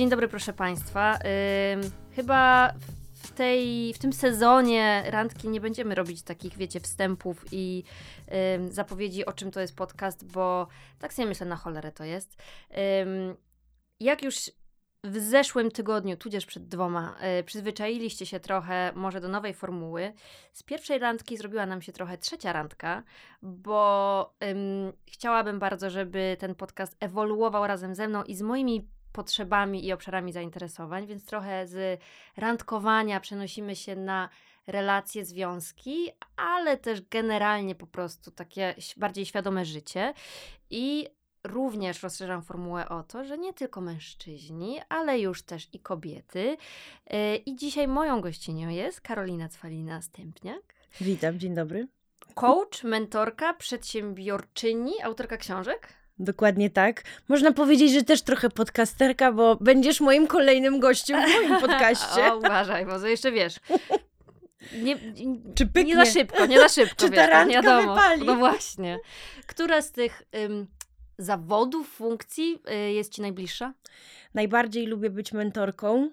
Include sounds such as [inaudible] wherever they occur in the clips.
Dzień dobry, proszę Państwa. Ym, chyba w, tej, w tym sezonie randki nie będziemy robić takich, wiecie, wstępów i ym, zapowiedzi, o czym to jest podcast, bo tak sobie myślę, na cholerę to jest. Ym, jak już w zeszłym tygodniu, tudzież przed dwoma, y, przyzwyczailiście się trochę może do nowej formuły. Z pierwszej randki zrobiła nam się trochę trzecia randka, bo ym, chciałabym bardzo, żeby ten podcast ewoluował razem ze mną i z moimi potrzebami i obszarami zainteresowań, więc trochę z randkowania przenosimy się na relacje, związki, ale też generalnie po prostu takie bardziej świadome życie. I również rozszerzam formułę o to, że nie tylko mężczyźni, ale już też i kobiety. Yy, I dzisiaj moją gościnią jest Karolina Cwalina-Stępniak. Witam, dzień dobry. Coach, mentorka, przedsiębiorczyni, autorka książek. Dokładnie tak. Można powiedzieć, że też trochę podcasterka, bo będziesz moim kolejnym gościem w moim [laughs] podcaście. o, uważaj, bo jeszcze wiesz. Nie, Czy pyknie? nie za szybko, nie za szybko. [laughs] Czy ta wiesz, randka nie wiadomo. wypali? No właśnie. Która z tych ym, zawodów, funkcji y, jest ci najbliższa? Najbardziej lubię być mentorką,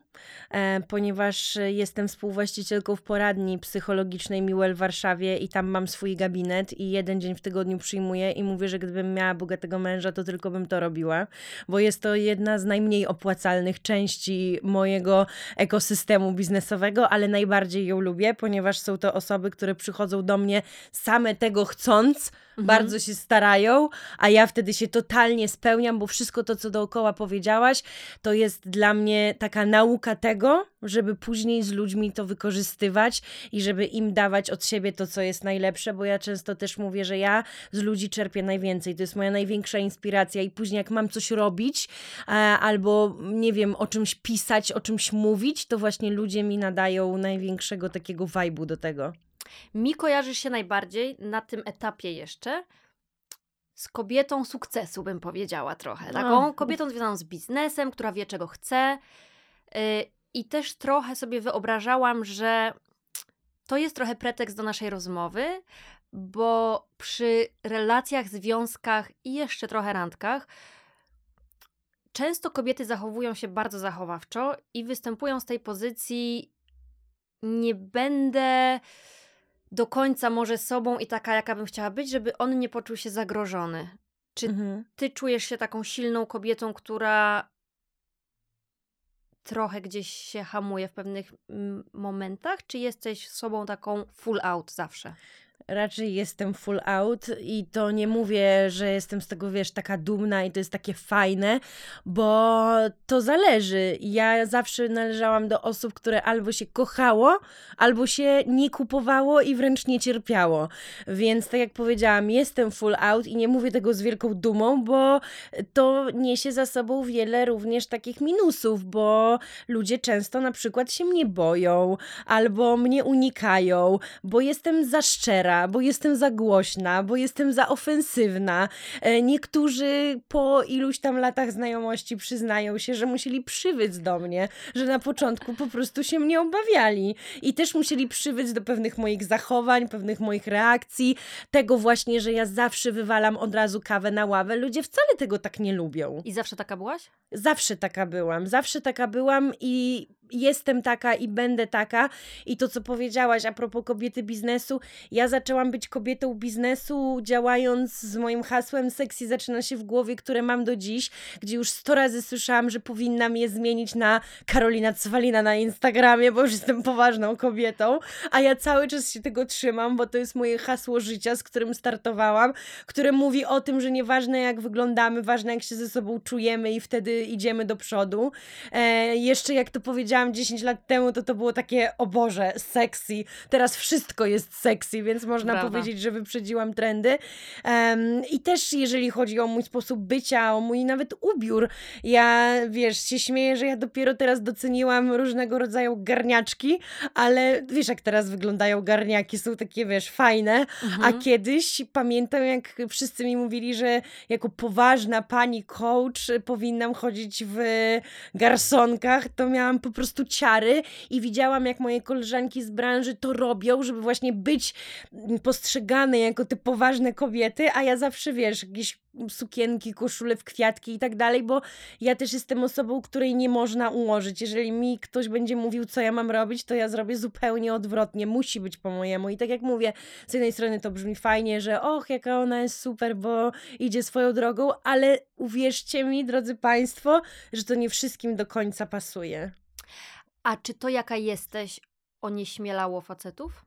e, ponieważ jestem współwłaścicielką w poradni psychologicznej Miłel w Warszawie i tam mam swój gabinet i jeden dzień w tygodniu przyjmuję i mówię, że gdybym miała bogatego męża, to tylko bym to robiła, bo jest to jedna z najmniej opłacalnych części mojego ekosystemu biznesowego, ale najbardziej ją lubię, ponieważ są to osoby, które przychodzą do mnie same tego chcąc, Mhm. bardzo się starają, a ja wtedy się totalnie spełniam, bo wszystko to, co dookoła powiedziałaś, to jest dla mnie taka nauka tego, żeby później z ludźmi to wykorzystywać i żeby im dawać od siebie to, co jest najlepsze, bo ja często też mówię, że ja z ludzi czerpię najwięcej. To jest moja największa inspiracja i później jak mam coś robić e, albo nie wiem, o czymś pisać, o czymś mówić, to właśnie ludzie mi nadają największego takiego wajbu do tego. Mi kojarzysz się najbardziej na tym etapie jeszcze z kobietą sukcesu, bym powiedziała trochę. Taką No. kobietą związaną z biznesem, która wie, czego chce. Yy, I też trochę sobie wyobrażałam, że to jest trochę pretekst do naszej rozmowy, bo przy relacjach, związkach i jeszcze trochę randkach często kobiety zachowują się bardzo zachowawczo i występują z tej pozycji nie będę do końca może sobą i taka, jaka bym chciała być, żeby on nie poczuł się zagrożony. Czy Mhm. ty czujesz się taką silną kobietą, która trochę gdzieś się hamuje w pewnych mm, momentach, czy jesteś sobą taką full out zawsze? Raczej jestem full out i to nie mówię, że jestem z tego, wiesz, taka dumna i to jest takie fajne, bo to zależy. Ja zawsze należałam do osób, które albo się kochało, albo się nie kupowało i wręcz nie cierpiało. Więc tak jak powiedziałam, jestem full out i nie mówię tego z wielką dumą, bo to niesie za sobą wiele również takich minusów, bo ludzie często na przykład się mnie boją, albo mnie unikają, bo jestem za szczera, bo jestem za głośna, bo jestem za ofensywna. E, Niektórzy po iluś tam latach znajomości przyznają się, że musieli przywyc do mnie, że na początku po prostu się mnie obawiali i też musieli przywyc do pewnych moich zachowań, pewnych moich reakcji, tego właśnie, że ja zawsze wywalam od razu kawę na ławę. Ludzie wcale tego tak nie lubią. I zawsze taka byłaś? Zawsze taka byłam, zawsze taka byłam i jestem taka i będę taka. I to, co powiedziałaś a propos kobiety biznesu, ja zaczęłam być kobietą biznesu, działając z moim hasłem Sexy zaczyna się w głowie, które mam do dziś, gdzie już sto razy słyszałam, że powinnam je zmienić na Karolina Cwalina na Instagramie, bo już jestem poważną kobietą, a ja cały czas się tego trzymam, bo to jest moje hasło życia, z którym startowałam, które mówi o tym, że nieważne jak wyglądamy, ważne jak się ze sobą czujemy i wtedy idziemy do przodu. E, jeszcze jak to powiedziałam 10 lat temu, to to było takie, o Boże, sexy. Teraz wszystko jest sexy, więc można Prawda. powiedzieć, że wyprzedziłam trendy. Em, I też jeżeli chodzi o mój sposób bycia, o mój nawet ubiór, ja, wiesz, się śmieję, że ja dopiero teraz doceniłam różnego rodzaju garniaczki, ale wiesz, jak teraz wyglądają garniaki, są takie, wiesz, fajne, a kiedyś pamiętam, jak wszyscy mi mówili, że jako poważna pani coach powinnam chodzić w garsonkach, to miałam po prostu prostu ciary i widziałam, jak moje koleżanki z branży to robią, żeby właśnie być postrzegane jako te poważne kobiety, a ja zawsze, wiesz, jakieś sukienki, koszule w kwiatki i tak dalej, bo ja też jestem osobą, której nie można ułożyć. Jeżeli mi ktoś będzie mówił, co ja mam robić, to ja zrobię zupełnie odwrotnie. Musi być po mojemu. I tak jak mówię, z jednej strony to brzmi fajnie, że och, jaka ona jest super, bo idzie swoją drogą, ale uwierzcie mi, drodzy Państwo, że to nie wszystkim do końca pasuje. A czy to, jaka jesteś, onieśmielało facetów?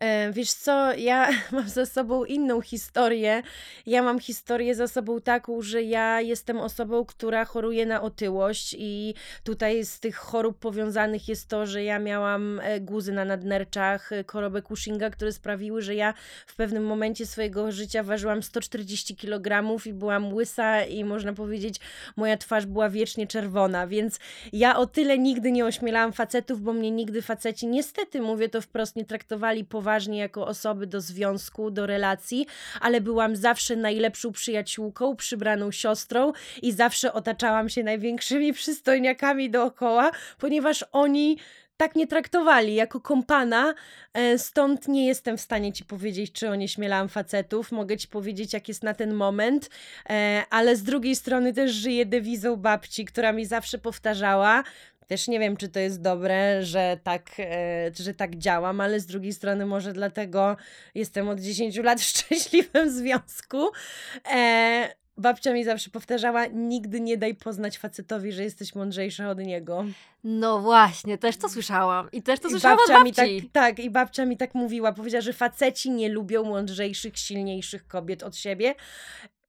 E, wiesz co, ja [laughs] mam za sobą inną historię. Ja mam historię za sobą taką, że ja jestem osobą, która choruje na otyłość i tutaj z tych chorób powiązanych jest to, że ja miałam e, guzy na nadnerczach, e, chorobę Cushinga, które sprawiły, że ja w pewnym momencie swojego życia ważyłam 140 kg i byłam łysa i można powiedzieć, moja twarz była wiecznie czerwona, więc ja o tyle nigdy nie ośmielałam facetów, bo mnie nigdy faceci, niestety mówię to wprost, nie traktowali poważnie poważnie jako osoby do związku, do relacji, ale byłam zawsze najlepszą przyjaciółką, przybraną siostrą i zawsze otaczałam się największymi [laughs] przystojniakami dookoła, ponieważ oni tak nie traktowali jako kompana, e, stąd nie jestem w stanie ci powiedzieć, czy oni śmielałam facetów. Mogę ci powiedzieć, jak jest na ten moment, e, ale z drugiej strony też żyję dewizą babci, która mi zawsze powtarzała: też nie wiem, czy to jest dobre, że tak, e, że tak działam, ale z drugiej strony może dlatego jestem od 10 lat w [laughs] szczęśliwym związku. E, babcia mi zawsze powtarzała, nigdy nie daj poznać facetowi, że jesteś mądrzejsza od niego. No właśnie, też to słyszałam. I też to I słyszałam babcia. Mi tak, tak, i babcia mi tak mówiła. Powiedziała, że faceci nie lubią mądrzejszych, silniejszych kobiet od siebie.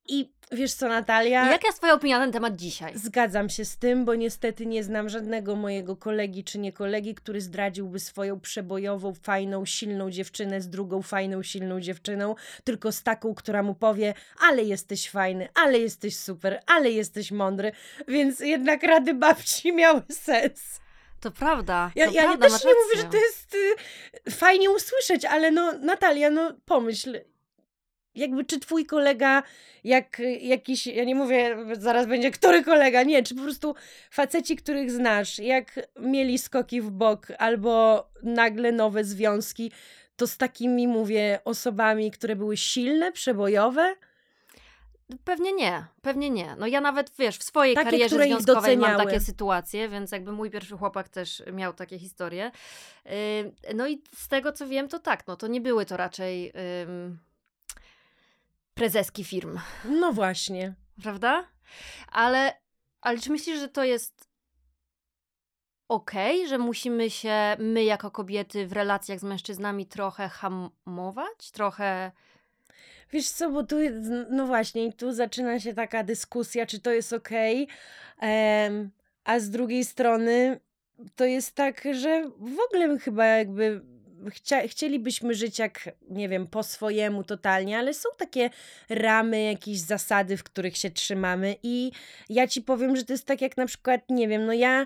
I wiesz co, Natalia? Jaka jest Twoja opinia na ten temat dzisiaj? Zgadzam się z tym, bo niestety nie znam żadnego mojego kolegi czy nie kolegi, który zdradziłby swoją przebojową, fajną, silną dziewczynę z drugą fajną, silną dziewczyną, tylko z taką, która mu powie: Ale jesteś fajny, ale jesteś super, ale jesteś mądry. Więc jednak rady babci miały sens. To prawda. Ja, to ja prawda, też nie mówię, że to jest y, fajnie usłyszeć, ale no, Natalia, no pomyśl, jakby czy twój kolega, jak jakiś, ja nie mówię, zaraz będzie który kolega, nie, czy po prostu faceci, których znasz, jak mieli skoki w bok albo nagle nowe związki, to z takimi, mówię, osobami, które były silne, przebojowe? Pewnie nie, pewnie nie. No ja nawet, wiesz, w swojej takie, karierze związkowej mam takie sytuacje, więc jakby mój pierwszy chłopak też miał takie historie. No i z tego, co wiem, to tak, no to nie były to raczej... prezeski firm. No właśnie. Prawda? Ale, ale czy myślisz, że to jest okej, okay, że musimy się my jako kobiety w relacjach z mężczyznami trochę hamować, trochę Wiesz co, bo tu, no właśnie, tu zaczyna się taka dyskusja, czy to jest okej, okay, a z drugiej strony to jest tak, że w ogóle chyba jakby chcia, chcielibyśmy żyć jak, nie wiem, po swojemu totalnie, ale są takie ramy, jakieś zasady, w których się trzymamy i ja ci powiem, że to jest tak jak na przykład, nie wiem, no ja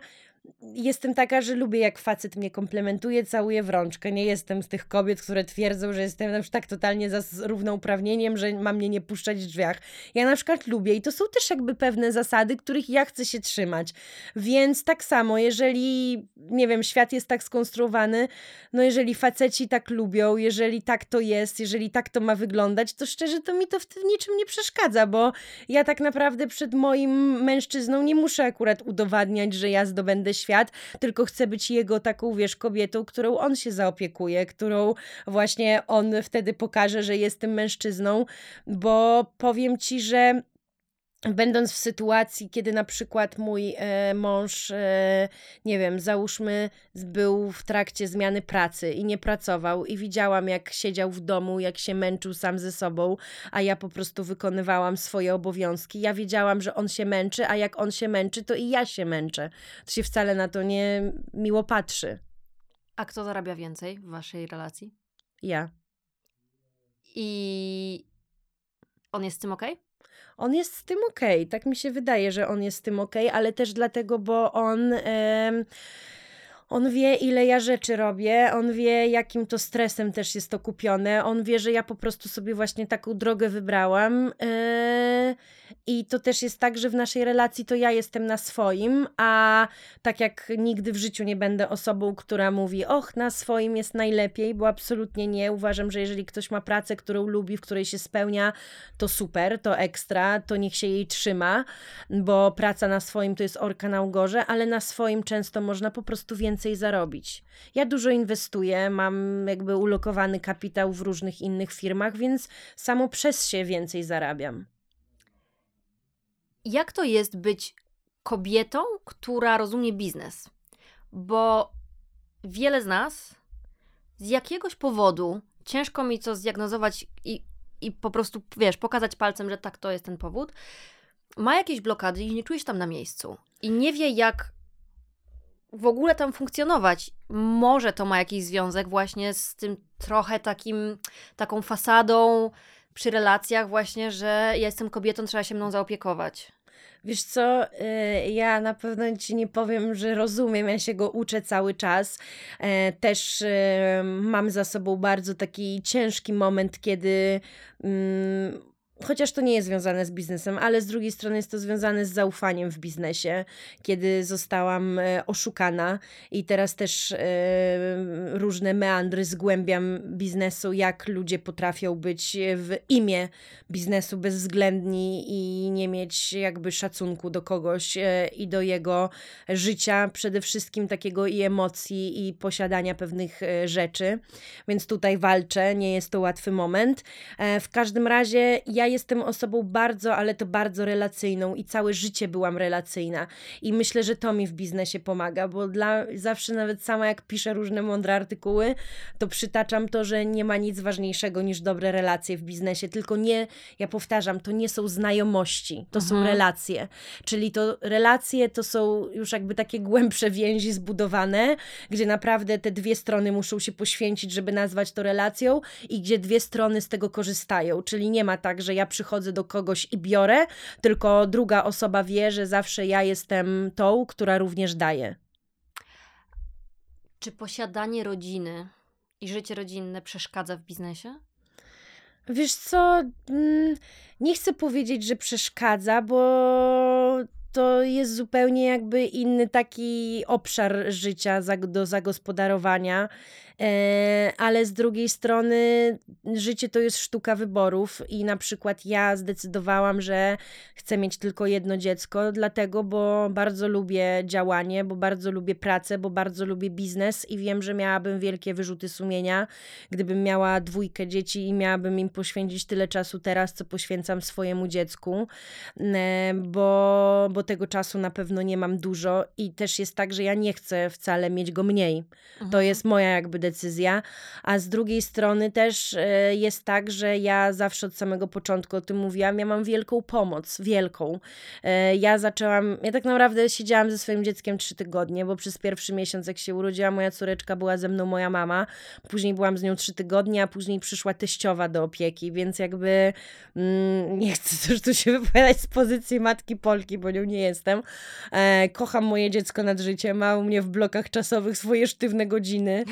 jestem taka, że lubię jak facet mnie komplementuje, całuje w rączkę. Nie jestem z tych kobiet, które twierdzą, że jestem na tak totalnie za równouprawnieniem, że ma mnie nie puszczać w drzwiach. Ja na przykład lubię i to są też jakby pewne zasady, których ja chcę się trzymać. Więc tak samo, jeżeli, nie wiem, świat jest tak skonstruowany, no jeżeli faceci tak lubią, jeżeli tak to jest, jeżeli tak to ma wyglądać, to szczerze to mi to w niczym nie przeszkadza, bo ja tak naprawdę przed moim mężczyzną nie muszę akurat udowadniać, że ja zdobędę świat, tylko chcę być jego taką, wiesz, kobietą, którą on się zaopiekuje, którą właśnie on wtedy pokaże, że jest tym mężczyzną, bo powiem ci, że Będąc w sytuacji, kiedy na przykład mój e, mąż, e, nie wiem, załóżmy, był w trakcie zmiany pracy i nie pracował, i widziałam, jak siedział w domu, jak się męczył sam ze sobą, a ja po prostu wykonywałam swoje obowiązki. Ja wiedziałam, że on się męczy, a jak on się męczy, to i ja się męczę. To się wcale na to nie miło patrzy. A kto zarabia więcej w waszej relacji? Ja. I on jest z tym okej? Okay? On jest z tym okej. Okay. Tak mi się wydaje, że on jest z tym okej, okay, ale też dlatego, bo on. On wie, ile ja rzeczy robię, on wie, jakim to stresem też jest to kupione, on wie, że ja po prostu sobie właśnie taką drogę wybrałam. Yy, I to też jest tak, że w naszej relacji to ja jestem na swoim, a tak jak nigdy w życiu nie będę osobą, która mówi, och, na swoim jest najlepiej, bo absolutnie nie. Uważam, że jeżeli ktoś ma pracę, którą lubi, w której się spełnia, to super, to ekstra, to niech się jej trzyma, bo praca na swoim to jest orka na ugorze, ale na swoim często można po prostu więcej zarobić. Ja dużo inwestuję, mam jakby ulokowany kapitał w różnych innych firmach, więc samo przez się więcej zarabiam. Jak to jest być kobietą, która rozumie biznes? Bo wiele z nas z jakiegoś powodu ciężko mi to zdiagnozować i, i po prostu, wiesz, pokazać palcem, że tak to jest ten powód. Ma jakieś blokady i nie czuje się tam na miejscu. I nie wie, jak w ogóle tam funkcjonować. Może to ma jakiś związek właśnie z tym trochę takim, taką fasadą przy relacjach właśnie, że ja jestem kobietą, trzeba się mną zaopiekować. Wiesz co, y, ja na pewno ci nie powiem, że rozumiem, ja się go uczę cały czas. E, też y, mam za sobą bardzo taki ciężki moment, kiedy mm, Chociaż to nie jest związane z biznesem, ale z drugiej strony jest to związane z zaufaniem w biznesie, kiedy zostałam e, oszukana i teraz też e, różne meandry zgłębiam biznesu, jak ludzie potrafią być w imię biznesu bezwzględni i nie mieć jakby szacunku do kogoś e, i do jego życia, przede wszystkim takiego i emocji, i posiadania pewnych rzeczy. Więc tutaj walczę, nie jest to łatwy moment. W każdym razie ja jestem osobą bardzo, ale to bardzo relacyjną i całe życie byłam relacyjna. I myślę, że to mi w biznesie pomaga, bo dla zawsze nawet sama jak piszę różne mądre artykuły, to przytaczam to, że nie ma nic ważniejszego niż dobre relacje w biznesie, tylko nie, ja powtarzam, to nie są znajomości, to mhm. są relacje. Czyli to relacje to są już jakby takie głębsze więzi zbudowane, gdzie naprawdę te dwie strony muszą się poświęcić, żeby nazwać to relacją i gdzie dwie strony z tego korzystają. Czyli nie ma tak, że ja przychodzę do kogoś i biorę, tylko druga osoba wie, że zawsze ja jestem tą, która również daje. Czy posiadanie rodziny i życie rodzinne przeszkadza w biznesie? Wiesz co, mm, nie chcę powiedzieć, że przeszkadza, bo to jest zupełnie jakby inny taki obszar życia do zagospodarowania. E, ale z drugiej strony życie to jest sztuka wyborów i na przykład ja zdecydowałam, że chcę mieć tylko jedno dziecko, dlatego, bo bardzo lubię działanie, bo bardzo lubię pracę, bo bardzo lubię biznes i wiem, że miałabym wielkie wyrzuty sumienia, gdybym miała dwójkę dzieci i miałabym im poświęcić tyle czasu teraz, co poświęcam swojemu dziecku, e, bo, bo tego czasu na pewno nie mam dużo i też jest tak, że ja nie chcę wcale mieć go mniej. Mhm. To jest moja jakby decyzja, a z drugiej strony też e, jest tak, że ja zawsze od samego początku o tym mówiłam, ja mam wielką pomoc, wielką. E, ja zaczęłam, ja tak naprawdę siedziałam ze swoim dzieckiem trzy tygodnie, bo przez pierwszy miesiąc, jak się urodziła moja córeczka, była ze mną moja mama, później byłam z nią trzy tygodnie, a później przyszła teściowa do opieki, więc jakby mm, nie chcę też tu się wypowiadać z pozycji matki Polki, bo nią nie jestem. E, kocham moje dziecko nad życiem, ma u mnie w blokach czasowych swoje sztywne godziny.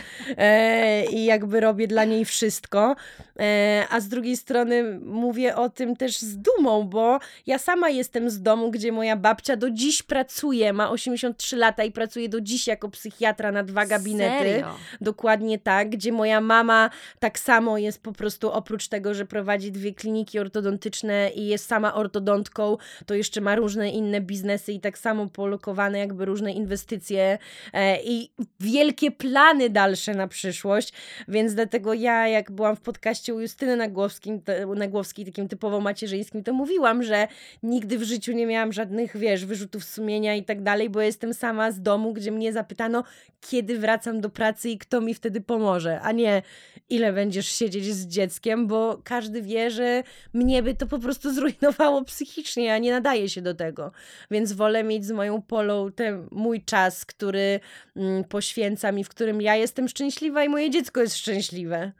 E, i jakby robię dla niej wszystko. E, a z drugiej strony mówię o tym też z dumą, bo ja sama jestem z domu, gdzie moja babcia do dziś pracuje, ma 83 lata i pracuje do dziś jako psychiatra na dwa gabinety. Serio? Dokładnie tak, gdzie moja mama tak samo jest po prostu oprócz tego, że prowadzi dwie kliniki ortodontyczne i jest sama ortodontką, to jeszcze ma różne inne biznesy i tak samo polokowane jakby różne inwestycje e, i wielkie plany dalsze na przyszłość, więc dlatego ja, jak byłam w podcaście u Justyny Nagłowskim, Nagłowskiej, takim typowo macierzyńskim, to mówiłam, że nigdy w życiu nie miałam żadnych, wiesz, wyrzutów sumienia i tak dalej, bo jestem sama z domu, gdzie mnie zapytano, kiedy wracam do pracy i kto mi wtedy pomoże, a nie ile będziesz siedzieć z dzieckiem, bo każdy wie, że mnie by to po prostu zrujnowało psychicznie, a nie nadaje się do tego. Więc wolę mieć z moją polą ten mój czas, który mm, poświęcam i w którym ja jestem szczęśliwa i moje dziecko jest szczęśliwe.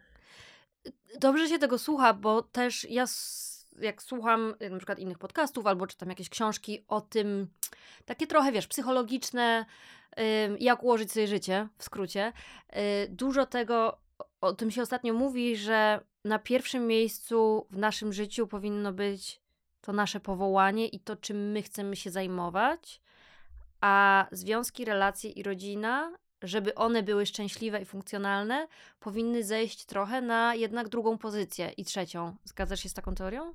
Dobrze się tego słucha, bo też ja jak słucham na przykład innych podcastów albo czytam jakieś książki o tym, takie trochę, wiesz, psychologiczne, jak ułożyć sobie życie, w skrócie. Y, dużo tego, o tym się ostatnio mówi, że na pierwszym miejscu w naszym życiu powinno być to nasze powołanie i to, czym my chcemy się zajmować, a związki, relacje i rodzina, żeby one były szczęśliwe i funkcjonalne, powinny zejść trochę na jednak drugą pozycję i trzecią. Zgadzasz się z taką teorią?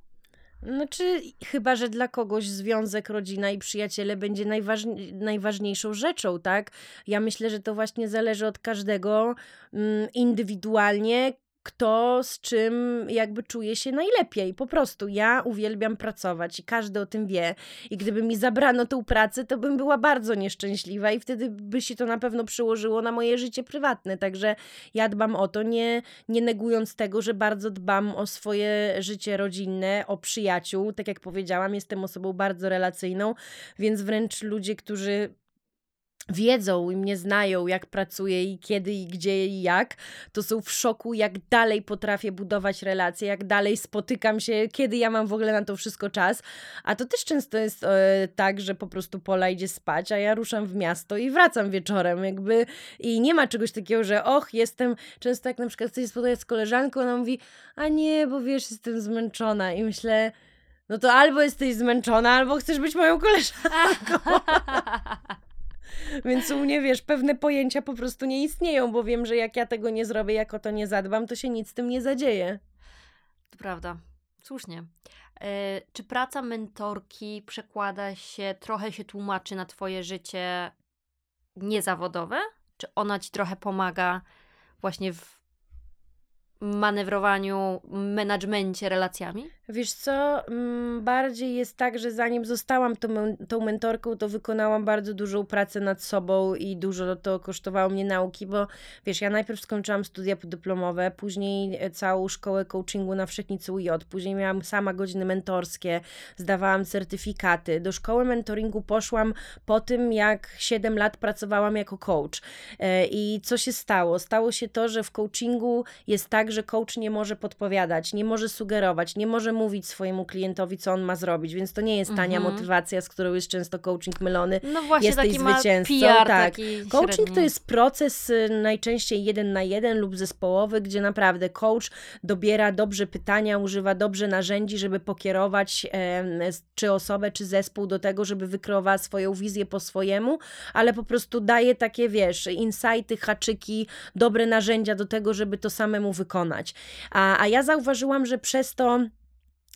Znaczy, chyba, że dla kogoś związek, rodzina i przyjaciele będzie najważni- najważniejszą rzeczą, tak? Ja myślę, że to właśnie zależy od każdego mm, indywidualnie, kto z czym jakby czuje się najlepiej. Po prostu ja uwielbiam pracować i każdy o tym wie. I gdyby mi zabrano tą pracę, to bym była bardzo nieszczęśliwa i wtedy by się to na pewno przyłożyło na moje życie prywatne. Także ja dbam o to, nie, nie negując tego, że bardzo dbam o swoje życie rodzinne, o przyjaciół. Tak jak powiedziałam, jestem osobą bardzo relacyjną, więc wręcz ludzie, którzy wiedzą i mnie znają, jak pracuję i kiedy i gdzie i jak, to są w szoku, jak dalej potrafię budować relacje, jak dalej spotykam się, kiedy ja mam w ogóle na to wszystko czas. A to też często jest e, tak, że po prostu Pola idzie spać, a ja ruszam w miasto i wracam wieczorem, jakby i nie ma czegoś takiego, że och, jestem, często jak na przykład chcę się spotkać z koleżanką, ona mówi, a nie, bo wiesz, jestem zmęczona i myślę, no to albo jesteś zmęczona, albo chcesz być moją koleżanką. [laughs] [laughs] Więc u mnie, wiesz, pewne pojęcia po prostu nie istnieją, bo wiem, że jak ja tego nie zrobię, jak o to nie zadbam, to się nic z tym nie zadzieje. To prawda. Słusznie. E, czy praca mentorki przekłada się, trochę się tłumaczy na Twoje życie niezawodowe? Czy ona Ci trochę pomaga właśnie w manewrowaniu, menadżmencie relacjami? Wiesz co, mm, bardziej jest tak, że zanim zostałam tą, tą mentorką, to wykonałam bardzo dużą pracę nad sobą i dużo to kosztowało mnie nauki, bo wiesz, ja najpierw skończyłam studia podyplomowe, później e, całą szkołę coachingu na Wszechnicy UJ, później miałam sama godziny mentorskie, zdawałam certyfikaty. Do szkoły mentoringu poszłam po tym, jak 7 lat pracowałam jako coach. E, I co się stało? Stało się to, że w coachingu jest tak, że coach nie może podpowiadać, nie może sugerować, nie może mówić swojemu klientowi, co on ma zrobić, więc to nie jest tania mhm. motywacja, z którą jest często coaching mylony. No właśnie, Jesteś taki zwycięzcą. PR tak. Taki coaching średni. to jest proces y, najczęściej jeden na jeden lub zespołowy, gdzie naprawdę coach dobiera dobrze pytania, używa dobrze narzędzi, żeby pokierować e, czy osobę, czy zespół do tego, żeby wykreowała swoją wizję po swojemu, ale po prostu daje takie, wiesz, insighty, haczyki, dobre narzędzia do tego, żeby to samemu wykonać. A, a ja zauważyłam, że przez to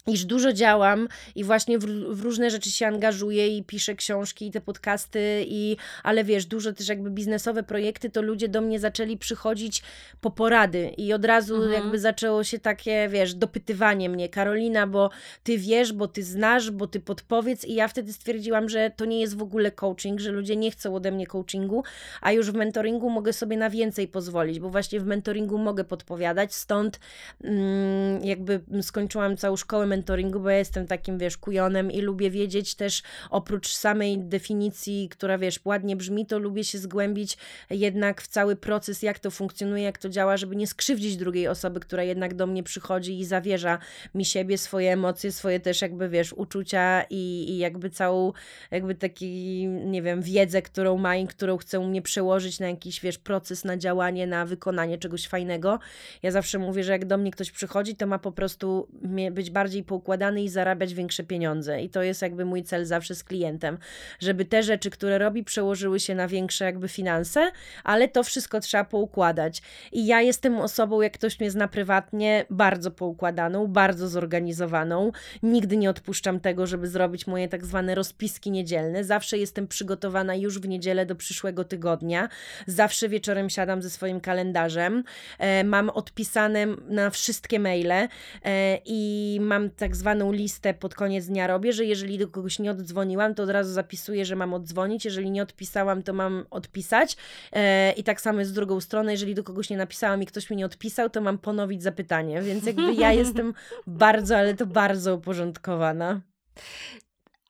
iż dużo działam i właśnie w, w, różne rzeczy się angażuję i piszę książki i te podcasty, i, ale wiesz, dużo też jakby biznesowe projekty, to ludzie do mnie zaczęli przychodzić po porady i od razu mhm. jakby zaczęło się takie, wiesz, dopytywanie mnie, Karolina, bo ty wiesz, bo ty znasz, bo ty podpowiedz i ja wtedy stwierdziłam, że to nie jest w ogóle coaching, że ludzie nie chcą ode mnie coachingu, a już w mentoringu mogę sobie na więcej pozwolić, bo właśnie w mentoringu mogę podpowiadać, stąd mm, jakby skończyłam całą szkołę mentoringu, bo ja jestem takim, wiesz, kujonem i lubię wiedzieć też, oprócz samej definicji, która, wiesz, ładnie brzmi, to lubię się zgłębić jednak w cały proces, jak to funkcjonuje, jak to działa, żeby nie skrzywdzić drugiej osoby, która jednak do mnie przychodzi i zawierza mi siebie, swoje emocje, swoje też jakby, wiesz, uczucia i, i jakby całą, jakby taki, nie wiem, wiedzę, którą ma i którą chce u mnie przełożyć na jakiś, wiesz, proces, na działanie, na wykonanie czegoś fajnego. Ja zawsze mówię, że jak do mnie ktoś przychodzi, to ma po prostu być bardziej bardziej poukładany i zarabiać większe pieniądze. I to jest jakby mój cel zawsze z klientem, żeby te rzeczy, które robi, przełożyły się na większe jakby finanse, ale to wszystko trzeba poukładać. I ja jestem osobą, jak ktoś mnie zna prywatnie, bardzo poukładaną, bardzo zorganizowaną. Nigdy nie odpuszczam tego, żeby zrobić moje tak zwane rozpiski niedzielne. Zawsze jestem przygotowana już w niedzielę do przyszłego tygodnia. Zawsze wieczorem siadam ze swoim kalendarzem. E, mam odpisane na wszystkie maile e, i mam tak zwaną listę pod koniec dnia robię, że jeżeli do kogoś nie oddzwoniłam, to od razu zapisuję, że mam oddzwonić, jeżeli nie odpisałam, to mam odpisać e, i tak samo z drugą stroną, jeżeli do kogoś nie napisałam i ktoś mi nie odpisał, to mam ponowić zapytanie, więc jakby ja [laughs] jestem bardzo, ale to bardzo uporządkowana.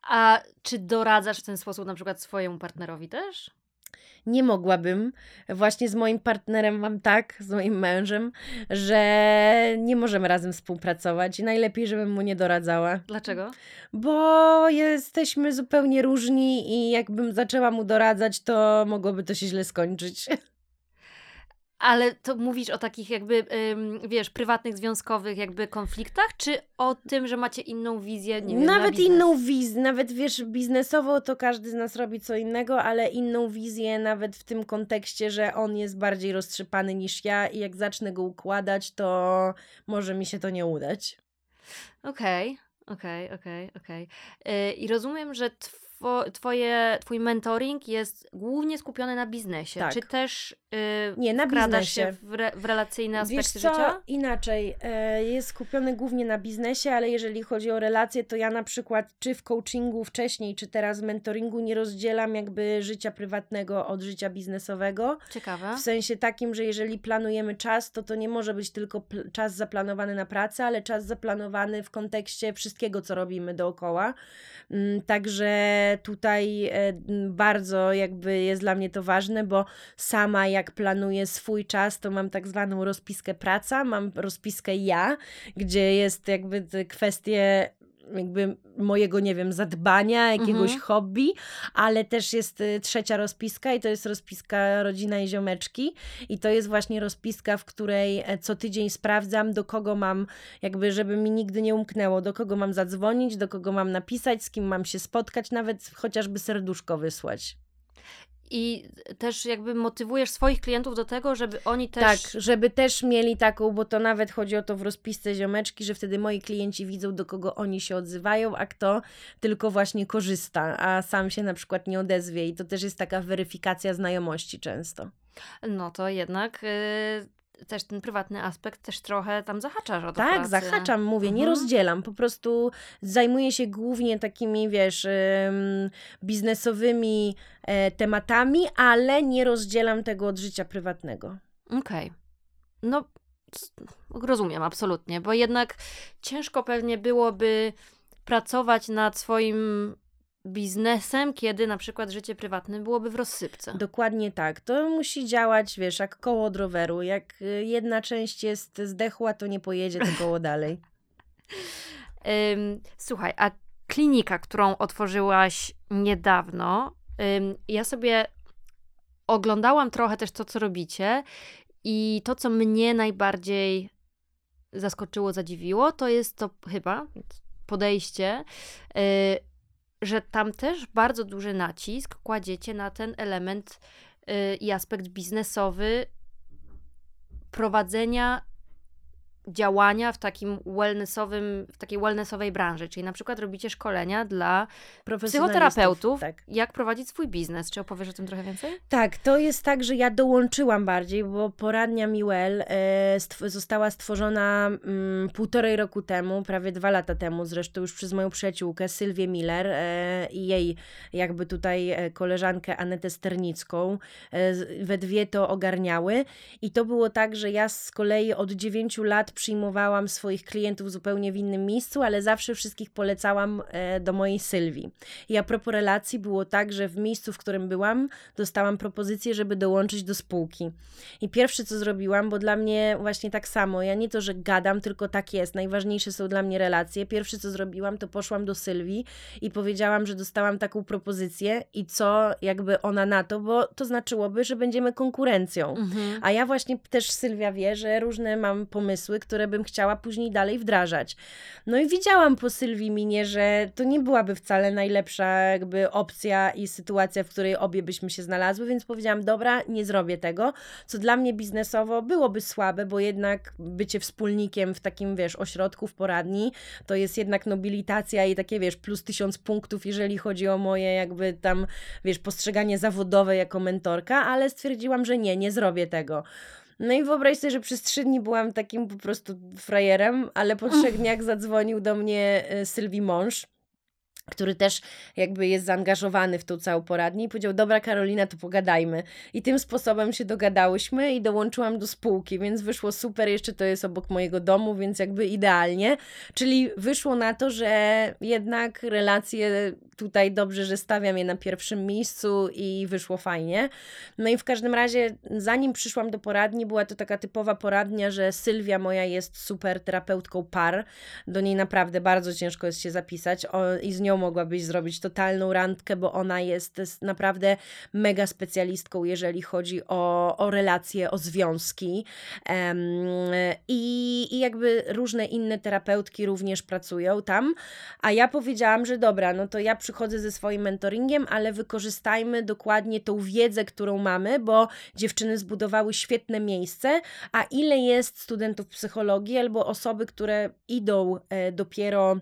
A czy doradzasz w ten sposób na przykład swojemu partnerowi też? Nie mogłabym. Właśnie z moim partnerem mam tak, z moim mężem, że nie możemy razem współpracować i najlepiej, żebym mu nie doradzała. Dlaczego? Bo jesteśmy zupełnie różni i jakbym zaczęła mu doradzać, to mogłoby to się źle skończyć. [laughs] Ale to mówisz o takich jakby, wiesz, prywatnych, związkowych jakby konfliktach, czy o tym, że macie inną wizję, wiem, na Nawet inną wizję, nawet wiesz, biznesowo to każdy z nas robi co innego, ale inną wizję nawet w tym kontekście, że on jest bardziej roztrzypany niż ja i jak zacznę go układać, to może mi się to nie udać. Okej, okej, okej, okej. Y, I rozumiem, że two, twoje, twój mentoring jest głównie skupiony na biznesie. Tak. Czy też y, Nie, na wkradasz biznesie. się w, re, w relacyjne Wiesz aspekty co, życia? inaczej, e, jest skupiony głównie na biznesie, ale jeżeli chodzi o relacje, to ja na przykład czy w coachingu wcześniej, czy teraz w mentoringu nie rozdzielam jakby życia prywatnego od życia biznesowego. Ciekawe. W sensie takim, że jeżeli planujemy czas, to to nie może być tylko czas zaplanowany na pracę, ale czas zaplanowany w kontekście wszystkiego, co robimy dookoła. Mm, Także tutaj e, bardzo jakby jest dla mnie to ważne, bo sama jak planuję swój czas, to mam tak zwaną rozpiskę praca, mam rozpiskę ja, gdzie jest jakby kwestie jakby mojego, nie wiem, zadbania, jakiegoś Mhm. hobby, ale też jest y, trzecia rozpiska i to jest rozpiska rodzina i ziomeczki i to jest właśnie rozpiska, w której e, co tydzień sprawdzam, do kogo mam, jakby żeby mi nigdy nie umknęło, do kogo mam zadzwonić, do kogo mam napisać, z kim mam się spotkać, nawet chociażby serduszko wysłać. I też jakby motywujesz swoich klientów do tego, żeby oni też... Tak, żeby też mieli taką, bo to nawet chodzi o to w rozpisce ziomeczki, że wtedy moi klienci widzą, do kogo oni się odzywają, a kto tylko właśnie korzysta, a sam się na przykład nie odezwie. I to też jest taka weryfikacja znajomości często. No to jednak y, też ten prywatny aspekt też trochę tam zahaczasz o to Tak, pracy. zahaczam, mówię, nie Mhm. rozdzielam. Po prostu zajmuję się głównie takimi, wiesz, ym, biznesowymi e, tematami, ale nie rozdzielam tego od życia prywatnego. Okej. No, c- rozumiem, absolutnie, bo jednak ciężko pewnie byłoby pracować nad swoim biznesem, kiedy na przykład życie prywatne byłoby w rozsypce. Dokładnie tak. To musi działać, wiesz, jak koło od roweru. Jak y, jedna część jest zdechła, to nie pojedzie to koło [laughs] dalej. Ym, słuchaj, a klinika, którą otworzyłaś niedawno, ym, ja sobie oglądałam trochę też to, co robicie i to, co mnie najbardziej zaskoczyło, zadziwiło, to jest to chyba podejście, y, że tam też bardzo duży nacisk kładziecie na ten element y, i aspekt biznesowy prowadzenia działania w takim wellnessowym, w takiej wellnessowej branży, czyli na przykład robicie szkolenia dla psychoterapeutów, Tak. jak prowadzić swój biznes. Czy opowiesz o tym trochę więcej? Tak, to jest tak, że ja dołączyłam bardziej, bo poradnia Miwell e, stw- została stworzona mm, półtorej roku temu, prawie dwa lata temu, zresztą już przez moją przyjaciółkę Sylwię Miller e, i jej jakby tutaj e, koleżankę Anetę Sternicką. E, we dwie to ogarniały i to było tak, że ja z kolei od dziewięciu lat przyjmowałam swoich klientów zupełnie w innym miejscu, ale zawsze wszystkich polecałam e, do mojej Sylwii. I a propos relacji było tak, że w miejscu, w którym byłam, dostałam propozycję, żeby dołączyć do spółki. I pierwsze, co zrobiłam, bo dla mnie właśnie tak samo, ja nie to, że gadam, tylko tak jest, najważniejsze są dla mnie relacje. Pierwsze, co zrobiłam, to poszłam do Sylwii i powiedziałam, że dostałam taką propozycję i co jakby ona na to, bo to znaczyłoby, że będziemy konkurencją. A ja właśnie też Sylwia wie, że różne mam pomysły, które bym chciała później dalej wdrażać. No i widziałam po Sylwii minie, że to nie byłaby wcale najlepsza jakby opcja i sytuacja, w której obie byśmy się znalazły, więc powiedziałam, dobra, nie zrobię tego, co dla mnie biznesowo byłoby słabe, bo jednak bycie wspólnikiem w takim, wiesz, ośrodku, w poradni, to jest jednak nobilitacja i takie, wiesz, plus tysiąc punktów, jeżeli chodzi o moje jakby tam, wiesz, postrzeganie zawodowe jako mentorka, ale stwierdziłam, że nie, nie zrobię tego. No i wyobraź sobie, że przez trzy dni byłam takim po prostu frajerem, ale po trzech dniach zadzwonił do mnie y, Sylwii mąż który też jakby jest zaangażowany w tą całą poradnię i powiedział, dobra Karolina, to pogadajmy. I tym sposobem się dogadałyśmy i dołączyłam do spółki, więc wyszło super, jeszcze to jest obok mojego domu, więc jakby idealnie. Czyli wyszło na to, że jednak relacje tutaj dobrze, że stawiam je na pierwszym miejscu i wyszło fajnie. No i w każdym razie, zanim przyszłam do poradni, była to taka typowa poradnia, że Sylwia moja jest super terapeutką par. Do niej naprawdę bardzo ciężko jest się zapisać o, i z nią mogłabyś zrobić totalną randkę, bo ona jest, naprawdę mega specjalistką, jeżeli chodzi o, o relacje, o związki. Um, i, I jakby różne inne terapeutki również pracują tam. A ja powiedziałam, że dobra, no to ja przychodzę ze swoim mentoringiem, ale wykorzystajmy dokładnie tą wiedzę, którą mamy, bo dziewczyny zbudowały świetne miejsce. A ile jest studentów psychologii albo osoby, które idą e, dopiero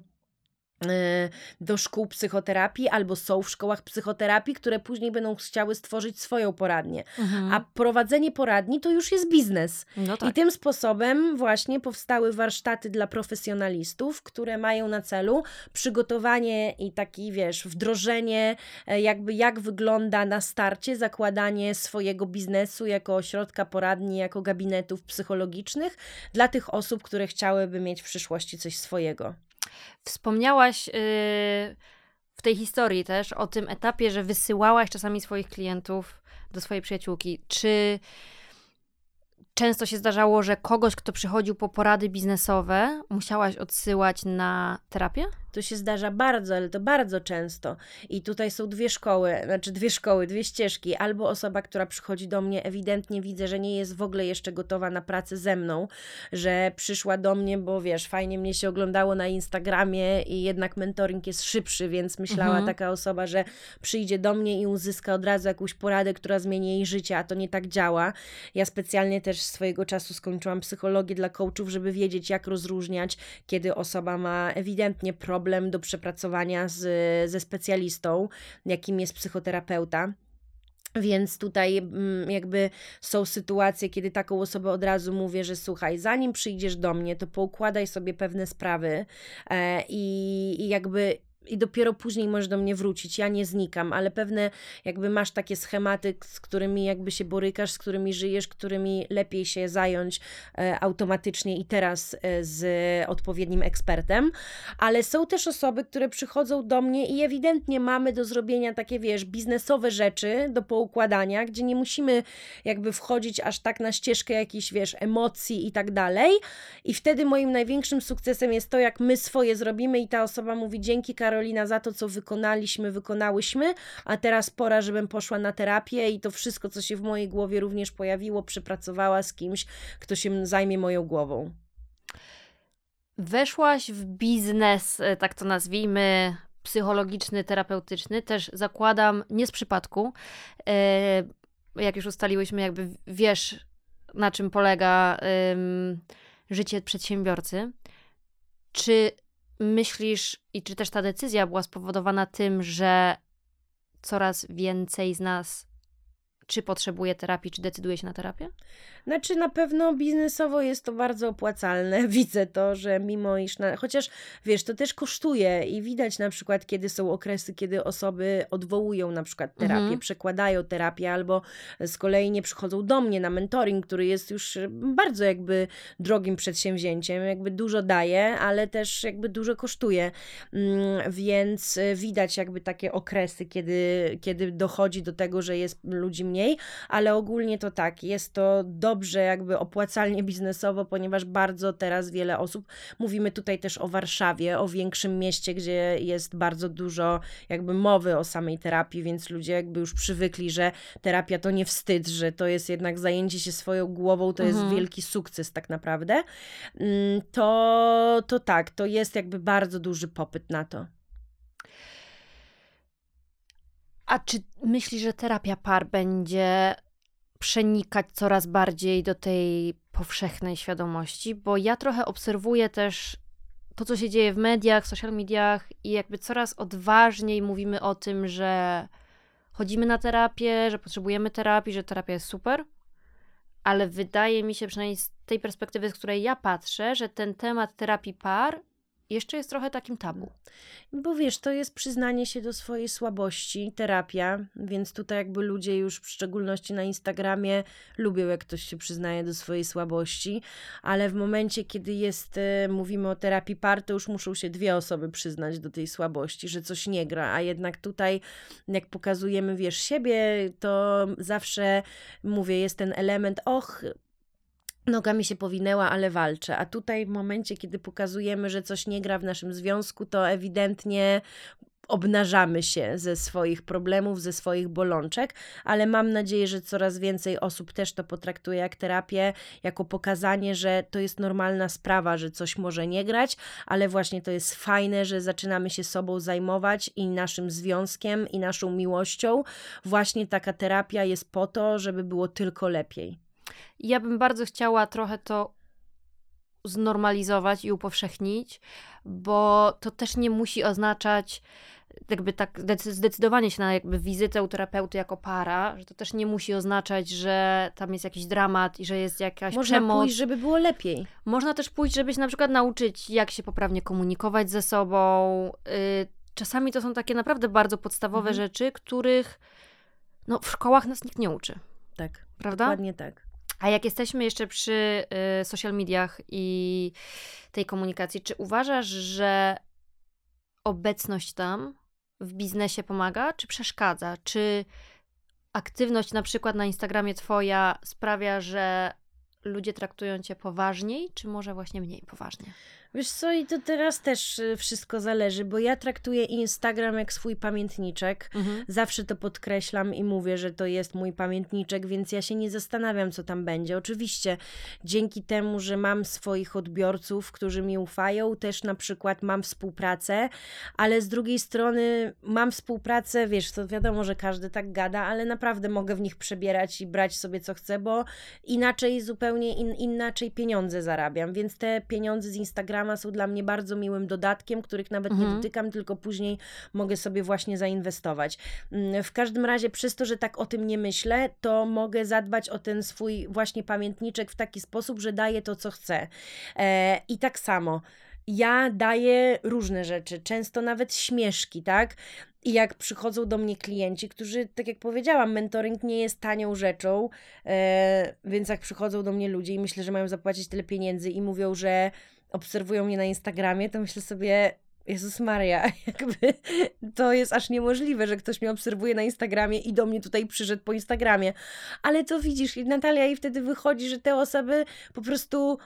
do szkół psychoterapii albo są w szkołach psychoterapii, które później będą chciały stworzyć swoją poradnię. Mhm. A prowadzenie poradni to już jest biznes. No tak. I tym sposobem właśnie powstały warsztaty dla profesjonalistów, które mają na celu przygotowanie i taki, wiesz, wdrożenie, e, jakby jak wygląda na starcie zakładanie swojego biznesu jako ośrodka poradni, jako gabinetów psychologicznych dla tych osób, które chciałyby mieć w przyszłości coś swojego. Wspomniałaś yy, w tej historii też o tym etapie, że wysyłałaś czasami swoich klientów do swojej przyjaciółki. Czy często się zdarzało, że kogoś, kto przychodził po porady biznesowe, musiałaś odsyłać na terapię? To się zdarza bardzo, ale to bardzo często. I tutaj są dwie szkoły, znaczy dwie szkoły, dwie ścieżki. Albo osoba, która przychodzi do mnie, ewidentnie widzę, że nie jest w ogóle jeszcze gotowa na pracę ze mną, że przyszła do mnie, bo wiesz, fajnie mnie się oglądało na Instagramie i jednak mentoring jest szybszy, więc myślała mhm. taka osoba, że przyjdzie do mnie i uzyska od razu jakąś poradę, która zmieni jej życie, a to nie tak działa. Ja specjalnie też swojego czasu skończyłam psychologię dla coachów, żeby wiedzieć, jak rozróżniać, kiedy osoba ma ewidentnie problem problem do przepracowania z, ze specjalistą, jakim jest psychoterapeuta. Więc tutaj mm, jakby są sytuacje, kiedy taką osobę od razu mówię, że słuchaj, zanim przyjdziesz do mnie, to poukładaj sobie pewne sprawy e, i, i jakby i dopiero później możesz do mnie wrócić. Ja nie znikam, ale pewne jakby masz takie schematy, z którymi jakby się borykasz, z którymi żyjesz, którymi lepiej się zająć e, automatycznie i teraz e, z odpowiednim ekspertem. Ale są też osoby, które przychodzą do mnie i ewidentnie mamy do zrobienia takie, wiesz, biznesowe rzeczy do poukładania, gdzie nie musimy jakby wchodzić aż tak na ścieżkę jakichś, wiesz, emocji i tak dalej. I wtedy moim największym sukcesem jest to, jak my swoje zrobimy i ta osoba mówi dzięki Karolina, za to, co wykonaliśmy, wykonałyśmy, a teraz pora, żebym poszła na terapię i to wszystko, co się w mojej głowie również pojawiło, przepracowała z kimś, kto się zajmie moją głową. Weszłaś w biznes, e, tak to nazwijmy, psychologiczny, terapeutyczny, też zakładam nie z przypadku. E, jak już ustaliłyśmy, jakby wiesz, na czym polega życie przedsiębiorcy. Czy myślisz i czy też ta decyzja była spowodowana tym, że coraz więcej z nas czy potrzebuje terapii, czy decyduje się na terapię? Znaczy na pewno biznesowo jest to bardzo opłacalne. [laughs] Widzę to, że mimo iż, na... chociaż wiesz, to też kosztuje i widać na przykład, kiedy są okresy, kiedy osoby odwołują na przykład terapię, mhm. przekładają terapię albo z kolei nie przychodzą do mnie na mentoring, który jest już bardzo jakby drogim przedsięwzięciem, jakby dużo daje, ale też jakby dużo kosztuje. Mm, więc widać jakby takie okresy, kiedy, kiedy dochodzi do tego, że jest ludzi mniej, ale ogólnie to tak, jest to do dobrze, jakby opłacalnie biznesowo, ponieważ bardzo teraz wiele osób, mówimy tutaj też o Warszawie, o większym mieście, gdzie jest bardzo dużo jakby mowy o samej terapii, więc ludzie jakby już przywykli, że terapia to nie wstyd, że to jest jednak zajęcie się swoją głową, to mhm. jest wielki sukces tak naprawdę, mm, to, to tak, to jest jakby bardzo duży popyt na to. A czy myślisz, że terapia par będzie przenikać coraz bardziej do tej powszechnej świadomości, bo ja trochę obserwuję też to, co się dzieje w mediach, w social mediach i jakby coraz odważniej mówimy o tym, że chodzimy na terapię, że potrzebujemy terapii, że terapia jest super, ale wydaje mi się, przynajmniej z tej perspektywy, z której ja patrzę, że ten temat terapii par jeszcze jest trochę takim tabu. Bo wiesz, to jest przyznanie się do swojej słabości, terapia, więc tutaj jakby ludzie już w szczególności na Instagramie lubią, jak ktoś się przyznaje do swojej słabości, ale w momencie, kiedy jest, e, mówimy o terapii par, to już muszą się dwie osoby przyznać do tej słabości, że coś nie gra, a jednak tutaj, jak pokazujemy, wiesz, siebie, to zawsze mówię, jest ten element, och, noga mi się powinęła, ale walczę. A tutaj w momencie, kiedy pokazujemy, że coś nie gra w naszym związku, to ewidentnie obnażamy się ze swoich problemów, ze swoich bolączek, ale mam nadzieję, że coraz więcej osób też to potraktuje jak terapię, jako pokazanie, że to jest normalna sprawa, że coś może nie grać, ale właśnie to jest fajne, że zaczynamy się sobą zajmować i naszym związkiem, i naszą miłością. Właśnie taka terapia jest po to, żeby było tylko lepiej. Ja bym bardzo chciała trochę to znormalizować i upowszechnić, bo to też nie musi oznaczać jakby tak zdecydowanie się na jakby wizytę u terapeuty jako para, że to też nie musi oznaczać, że tam jest jakiś dramat i że jest jakaś Można przemoc. pójść, żeby było lepiej. Można też pójść, żeby się na przykład nauczyć, jak się poprawnie komunikować ze sobą. Y, czasami to są takie naprawdę bardzo podstawowe mhm. rzeczy, których no, w szkołach nas nikt nie uczy. Tak. Prawda? Dokładnie tak. A jak jesteśmy jeszcze przy y, social mediach i tej komunikacji, czy uważasz, że obecność tam w biznesie pomaga, czy przeszkadza? Czy aktywność na przykład na Instagramie twoja sprawia, że ludzie traktują cię poważniej, czy może właśnie mniej poważnie? Wiesz co, i to teraz też y, wszystko zależy, bo ja traktuję Instagram jak swój pamiętniczek. Mhm. Zawsze to podkreślam i mówię, że to jest mój pamiętniczek, więc ja się nie zastanawiam, co tam będzie. Oczywiście dzięki temu, że mam swoich odbiorców, którzy mi ufają, też na przykład mam współpracę, ale z drugiej strony mam współpracę, wiesz, to wiadomo, że każdy tak gada, ale naprawdę mogę w nich przebierać i brać sobie co chcę, bo inaczej, zupełnie in, inaczej pieniądze zarabiam, więc te pieniądze z Instagrama Instagrama są dla mnie bardzo miłym dodatkiem, których nawet mhm. nie dotykam, tylko później mogę sobie właśnie zainwestować. Mm, w każdym razie, przez to, że tak o tym nie myślę, to mogę zadbać o ten swój właśnie pamiętniczek w taki sposób, że daję to, co chcę. E, I tak samo ja daję różne rzeczy, często nawet śmieszki, tak? I jak przychodzą do mnie klienci, którzy, tak jak powiedziałam, mentoring nie jest tanią rzeczą, e, więc jak przychodzą do mnie ludzie i myślę, że mają zapłacić tyle pieniędzy i mówią, że obserwują mnie na Instagramie, to myślę sobie, Jezus Maria, [laughs] jakby to jest aż niemożliwe, że ktoś mnie obserwuje na Instagramie i do mnie tutaj przyszedł po Instagramie. Ale to widzisz, Natalia, i wtedy wychodzi, że te osoby po prostu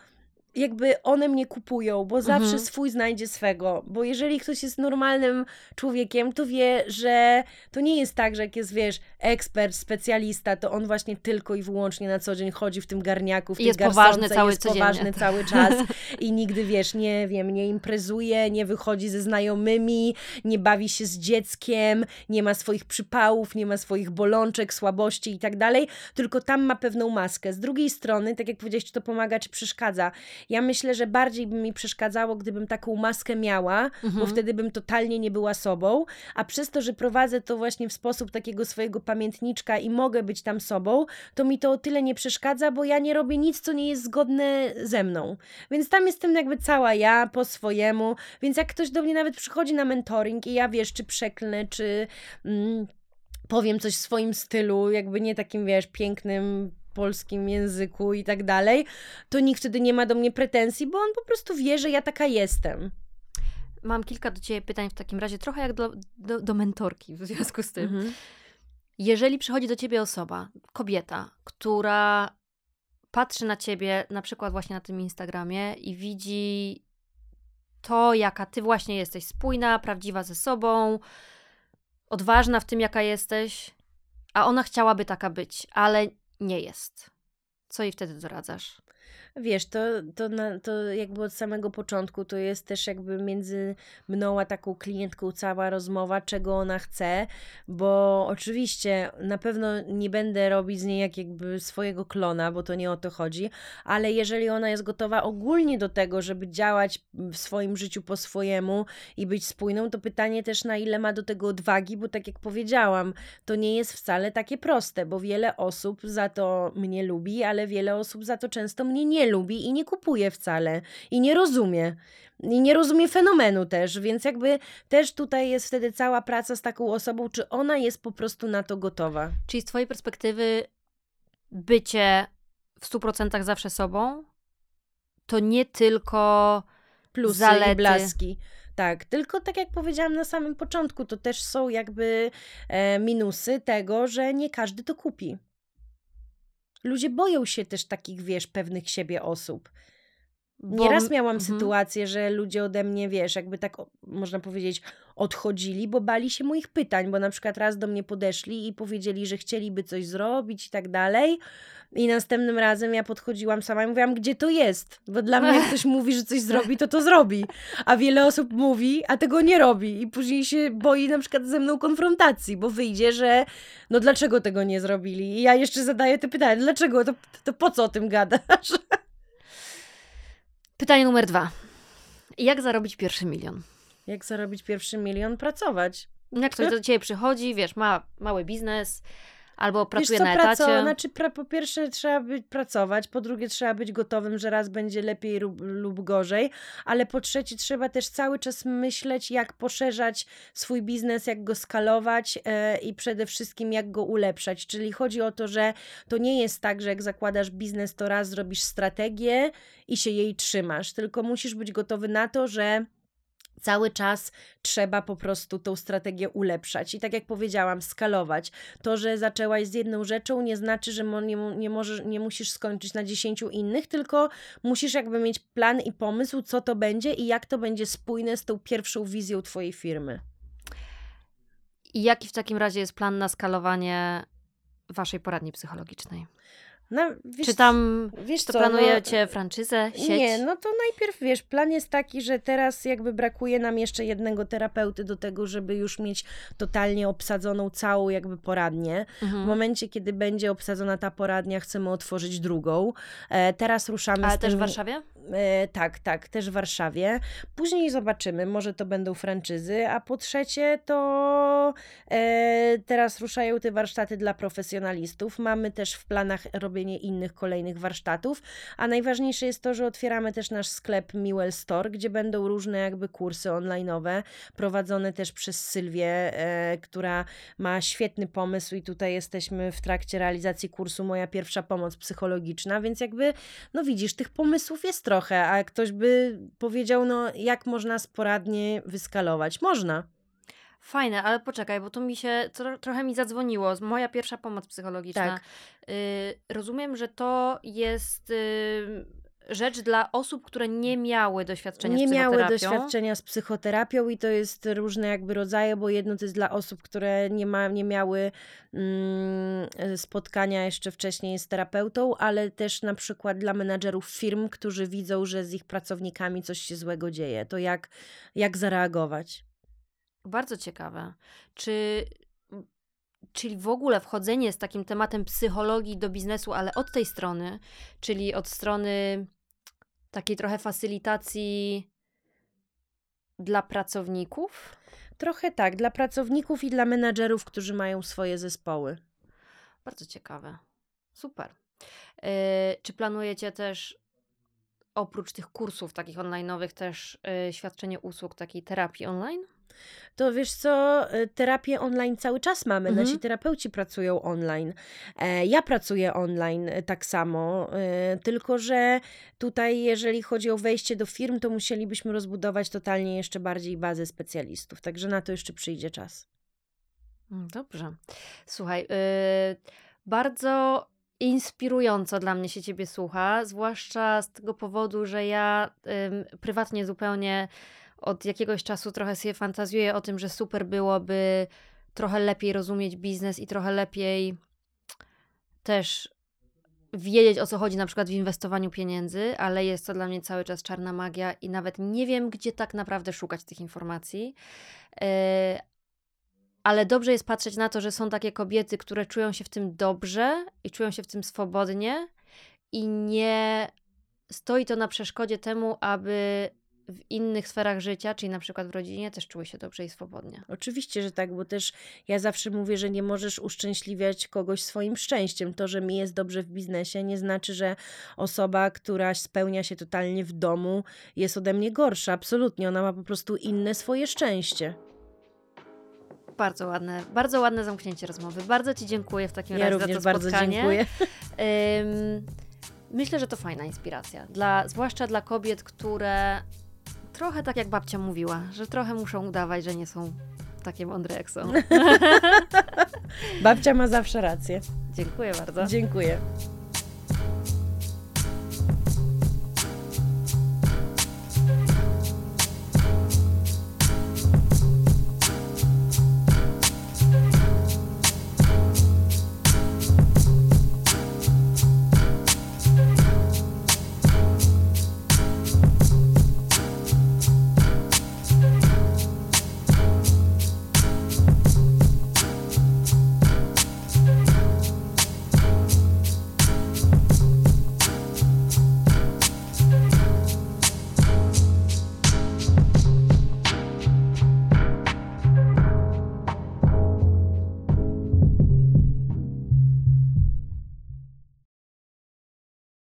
jakby one mnie kupują, bo zawsze mhm. swój znajdzie swego. Bo jeżeli ktoś jest normalnym człowiekiem, to wie, że to nie jest tak, że jak jest, wiesz, ekspert, specjalista, to on właśnie tylko i wyłącznie na co dzień chodzi w tym garniaku, w tej jest poważny cały jest poważny cały czas [laughs] i nigdy, wiesz, nie wiem, nie imprezuje, nie wychodzi ze znajomymi, nie bawi się z dzieckiem, nie ma swoich przypałów, nie ma swoich bolączek, słabości i tak dalej, tylko tam ma pewną maskę. Z drugiej strony, tak jak powiedziałeś, czy to pomaga, czy przeszkadza, ja myślę, że bardziej by mi przeszkadzało, gdybym taką maskę miała, mhm. bo wtedy bym totalnie nie była sobą, a przez to, że prowadzę to właśnie w sposób takiego swojego pamiętniczka i mogę być tam sobą, to mi to o tyle nie przeszkadza, bo ja nie robię nic, co nie jest zgodne ze mną. Więc tam jestem jakby cała ja, po swojemu, więc jak ktoś do mnie nawet przychodzi na mentoring i ja wiesz, czy przeklnę, czy... Mm, powiem coś w swoim stylu, jakby nie takim, wiesz, pięknym, polskim języku i tak dalej, to nikt wtedy nie ma do mnie pretensji, bo on po prostu wie, że ja taka jestem. Mam kilka do Ciebie pytań w takim razie, trochę jak do, do, do mentorki w związku z tym. Mhm. Jeżeli przychodzi do Ciebie osoba, kobieta, która patrzy na Ciebie, na przykład właśnie na tym Instagramie i widzi to, jaka Ty właśnie jesteś, spójna, prawdziwa ze sobą, odważna w tym, jaka jesteś, a ona chciałaby taka być, ale nie jest. Co jej wtedy doradzasz? Wiesz, to, to, na, to jakby od samego początku to jest też jakby między mną a taką klientką cała rozmowa, czego ona chce, bo oczywiście na pewno nie będę robić z niej jak jakby swojego klona, bo to nie o to chodzi, ale jeżeli ona jest gotowa ogólnie do tego, żeby działać w swoim życiu po swojemu i być spójną, to pytanie też na ile ma do tego odwagi, bo tak jak powiedziałam, to nie jest wcale takie proste, bo wiele osób za to mnie lubi, ale wiele osób za to często mnie mnie nie lubi i nie kupuje wcale i nie rozumie. I nie rozumie fenomenu też, więc jakby też tutaj jest wtedy cała praca z taką osobą, czy ona jest po prostu na to gotowa. Czyli z Twojej perspektywy bycie w 100% zawsze sobą to nie tylko Plusy zalety. i blaski. Tak, tylko tak jak powiedziałam na samym początku, to też są jakby e, minusy tego, że nie każdy to kupi. Ludzie boją się też takich, wiesz, pewnych siebie osób. Bo- Nieraz miałam Mhm. sytuację, że ludzie ode mnie, wiesz, jakby tak można powiedzieć, odchodzili, bo bali się moich pytań, bo na przykład raz do mnie podeszli i powiedzieli, że chcieliby coś zrobić i tak dalej. I następnym razem ja podchodziłam sama i mówiłam, gdzie to jest? Bo dla mnie, jak [laughs] ktoś mówi, że coś zrobi, to to zrobi. A wiele osób mówi, a tego nie robi. I później się boi na przykład ze mną konfrontacji, bo wyjdzie, że no dlaczego tego nie zrobili? I ja jeszcze zadaję te pytania, dlaczego? To, to po co o tym gadasz? [laughs] Pytanie numer dwa. Jak zarobić pierwszy milion? Jak zarobić pierwszy milion? Pracować. Jak ktoś do [laughs] Ciebie przychodzi, wiesz, ma mały biznes albo pracuje Wiesz co, na etacie. praco- znaczy, pra, po pierwsze trzeba być, pracować, po drugie trzeba być gotowym, że raz będzie lepiej lub, lub gorzej, ale po trzecie trzeba też cały czas myśleć, jak poszerzać swój biznes, jak go skalować e, i przede wszystkim jak go ulepszać. Czyli chodzi o to, że to nie jest tak, że jak zakładasz biznes, to raz zrobisz strategię i się jej trzymasz, tylko musisz być gotowy na to, że cały czas trzeba po prostu tą strategię ulepszać. I tak jak powiedziałam, skalować. To, że zaczęłaś z jedną rzeczą, nie znaczy, że nie, nie, możesz, nie musisz skończyć na dziesięciu innych, tylko musisz jakby mieć plan i pomysł, co to będzie i jak to będzie spójne z tą pierwszą wizją Twojej firmy. I jaki w takim razie jest plan na skalowanie Waszej poradni psychologicznej? No, wiesz, Czy tam wiesz to co, planujecie franczyzę, sieć? Nie, no to najpierw wiesz, plan jest taki, że teraz jakby brakuje nam jeszcze jednego terapeuty do tego, żeby już mieć totalnie obsadzoną całą jakby poradnię. W Mhm. momencie, kiedy będzie obsadzona ta poradnia, chcemy otworzyć drugą. E, teraz ruszamy Ale z też tym... w Warszawie? E, tak, tak, też w Warszawie. Później zobaczymy, może to będą franczyzy, a po trzecie to e, teraz ruszają te warsztaty dla profesjonalistów. Mamy też w planach robienie innych kolejnych warsztatów, a najważniejsze jest to, że otwieramy też nasz sklep Miwell Store, gdzie będą różne jakby kursy online'owe, prowadzone też przez Sylwię, e, która ma świetny pomysł i tutaj jesteśmy w trakcie realizacji kursu Moja pierwsza pomoc psychologiczna, więc jakby no widzisz, tych pomysłów jest trochę, a ktoś by powiedział, no jak można sporadnie wyskalować? Można. Fajne, ale poczekaj, bo tu mi się tro, trochę mi zadzwoniło. Moja pierwsza pomoc psychologiczna. Tak. Y, rozumiem, że to jest y, rzecz dla osób, które nie miały doświadczenia Nie z miały psychoterapią. doświadczenia z psychoterapią i to jest różne jakby rodzaje, bo jedno to jest dla osób, które nie, ma, nie miały mm, spotkania jeszcze wcześniej z terapeutą, ale też na przykład dla menadżerów firm, którzy widzą, że z ich pracownikami coś się złego dzieje. To jak, jak zareagować? Bardzo ciekawe. Czy, czyli w ogóle wchodzenie z takim tematem psychologii do biznesu, ale od tej strony, czyli od strony takiej trochę facylitacji dla pracowników? Trochę tak, dla pracowników i dla menadżerów, którzy mają swoje zespoły. Bardzo ciekawe. Super. Yy, czy planujecie też oprócz tych kursów takich online'owych też yy, świadczenie usług takiej terapii online? To wiesz co, y, terapię online cały czas mamy. Mhm. Nasi terapeuci pracują online. E, Ja pracuję online y, tak samo, tylko że tutaj, jeżeli chodzi o wejście do firm, to musielibyśmy rozbudować totalnie jeszcze bardziej bazę specjalistów. Także na to jeszcze przyjdzie czas. Mm, Dobrze. Słuchaj, yy, bardzo inspirująco dla mnie się Ciebie słucha, zwłaszcza z tego powodu, że ja ym, prywatnie zupełnie od jakiegoś czasu trochę sobie fantazjuję o tym, że super byłoby trochę lepiej rozumieć biznes i trochę lepiej też wiedzieć o co chodzi na przykład w inwestowaniu pieniędzy, ale jest to dla mnie cały czas czarna magia i nawet nie wiem, gdzie tak naprawdę szukać tych informacji. Yy, ale dobrze jest patrzeć na to, że są takie kobiety, które czują się w tym dobrze i czują się w tym swobodnie i nie stoi to na przeszkodzie temu, aby w innych sferach życia, czyli na przykład w rodzinie, też czuły się dobrze i swobodnie. Oczywiście, że tak, bo też ja zawsze mówię, że nie możesz uszczęśliwiać kogoś swoim szczęściem. To, że mi jest dobrze w biznesie, nie znaczy, że osoba, która spełnia się totalnie w domu, jest ode mnie gorsza. Absolutnie, ona ma po prostu inne swoje szczęście. Bardzo ładne, bardzo ładne zamknięcie rozmowy. Bardzo Ci dziękuję w takim Ja razie za to bardzo spotkanie. dziękuję. Ym, myślę, że to fajna inspiracja, dla, zwłaszcza dla kobiet, które trochę tak jak babcia mówiła, że trochę muszą udawać, że nie są takie mądre jak są. [laughs] Babcia ma zawsze rację. Dziękuję bardzo. Dziękuję.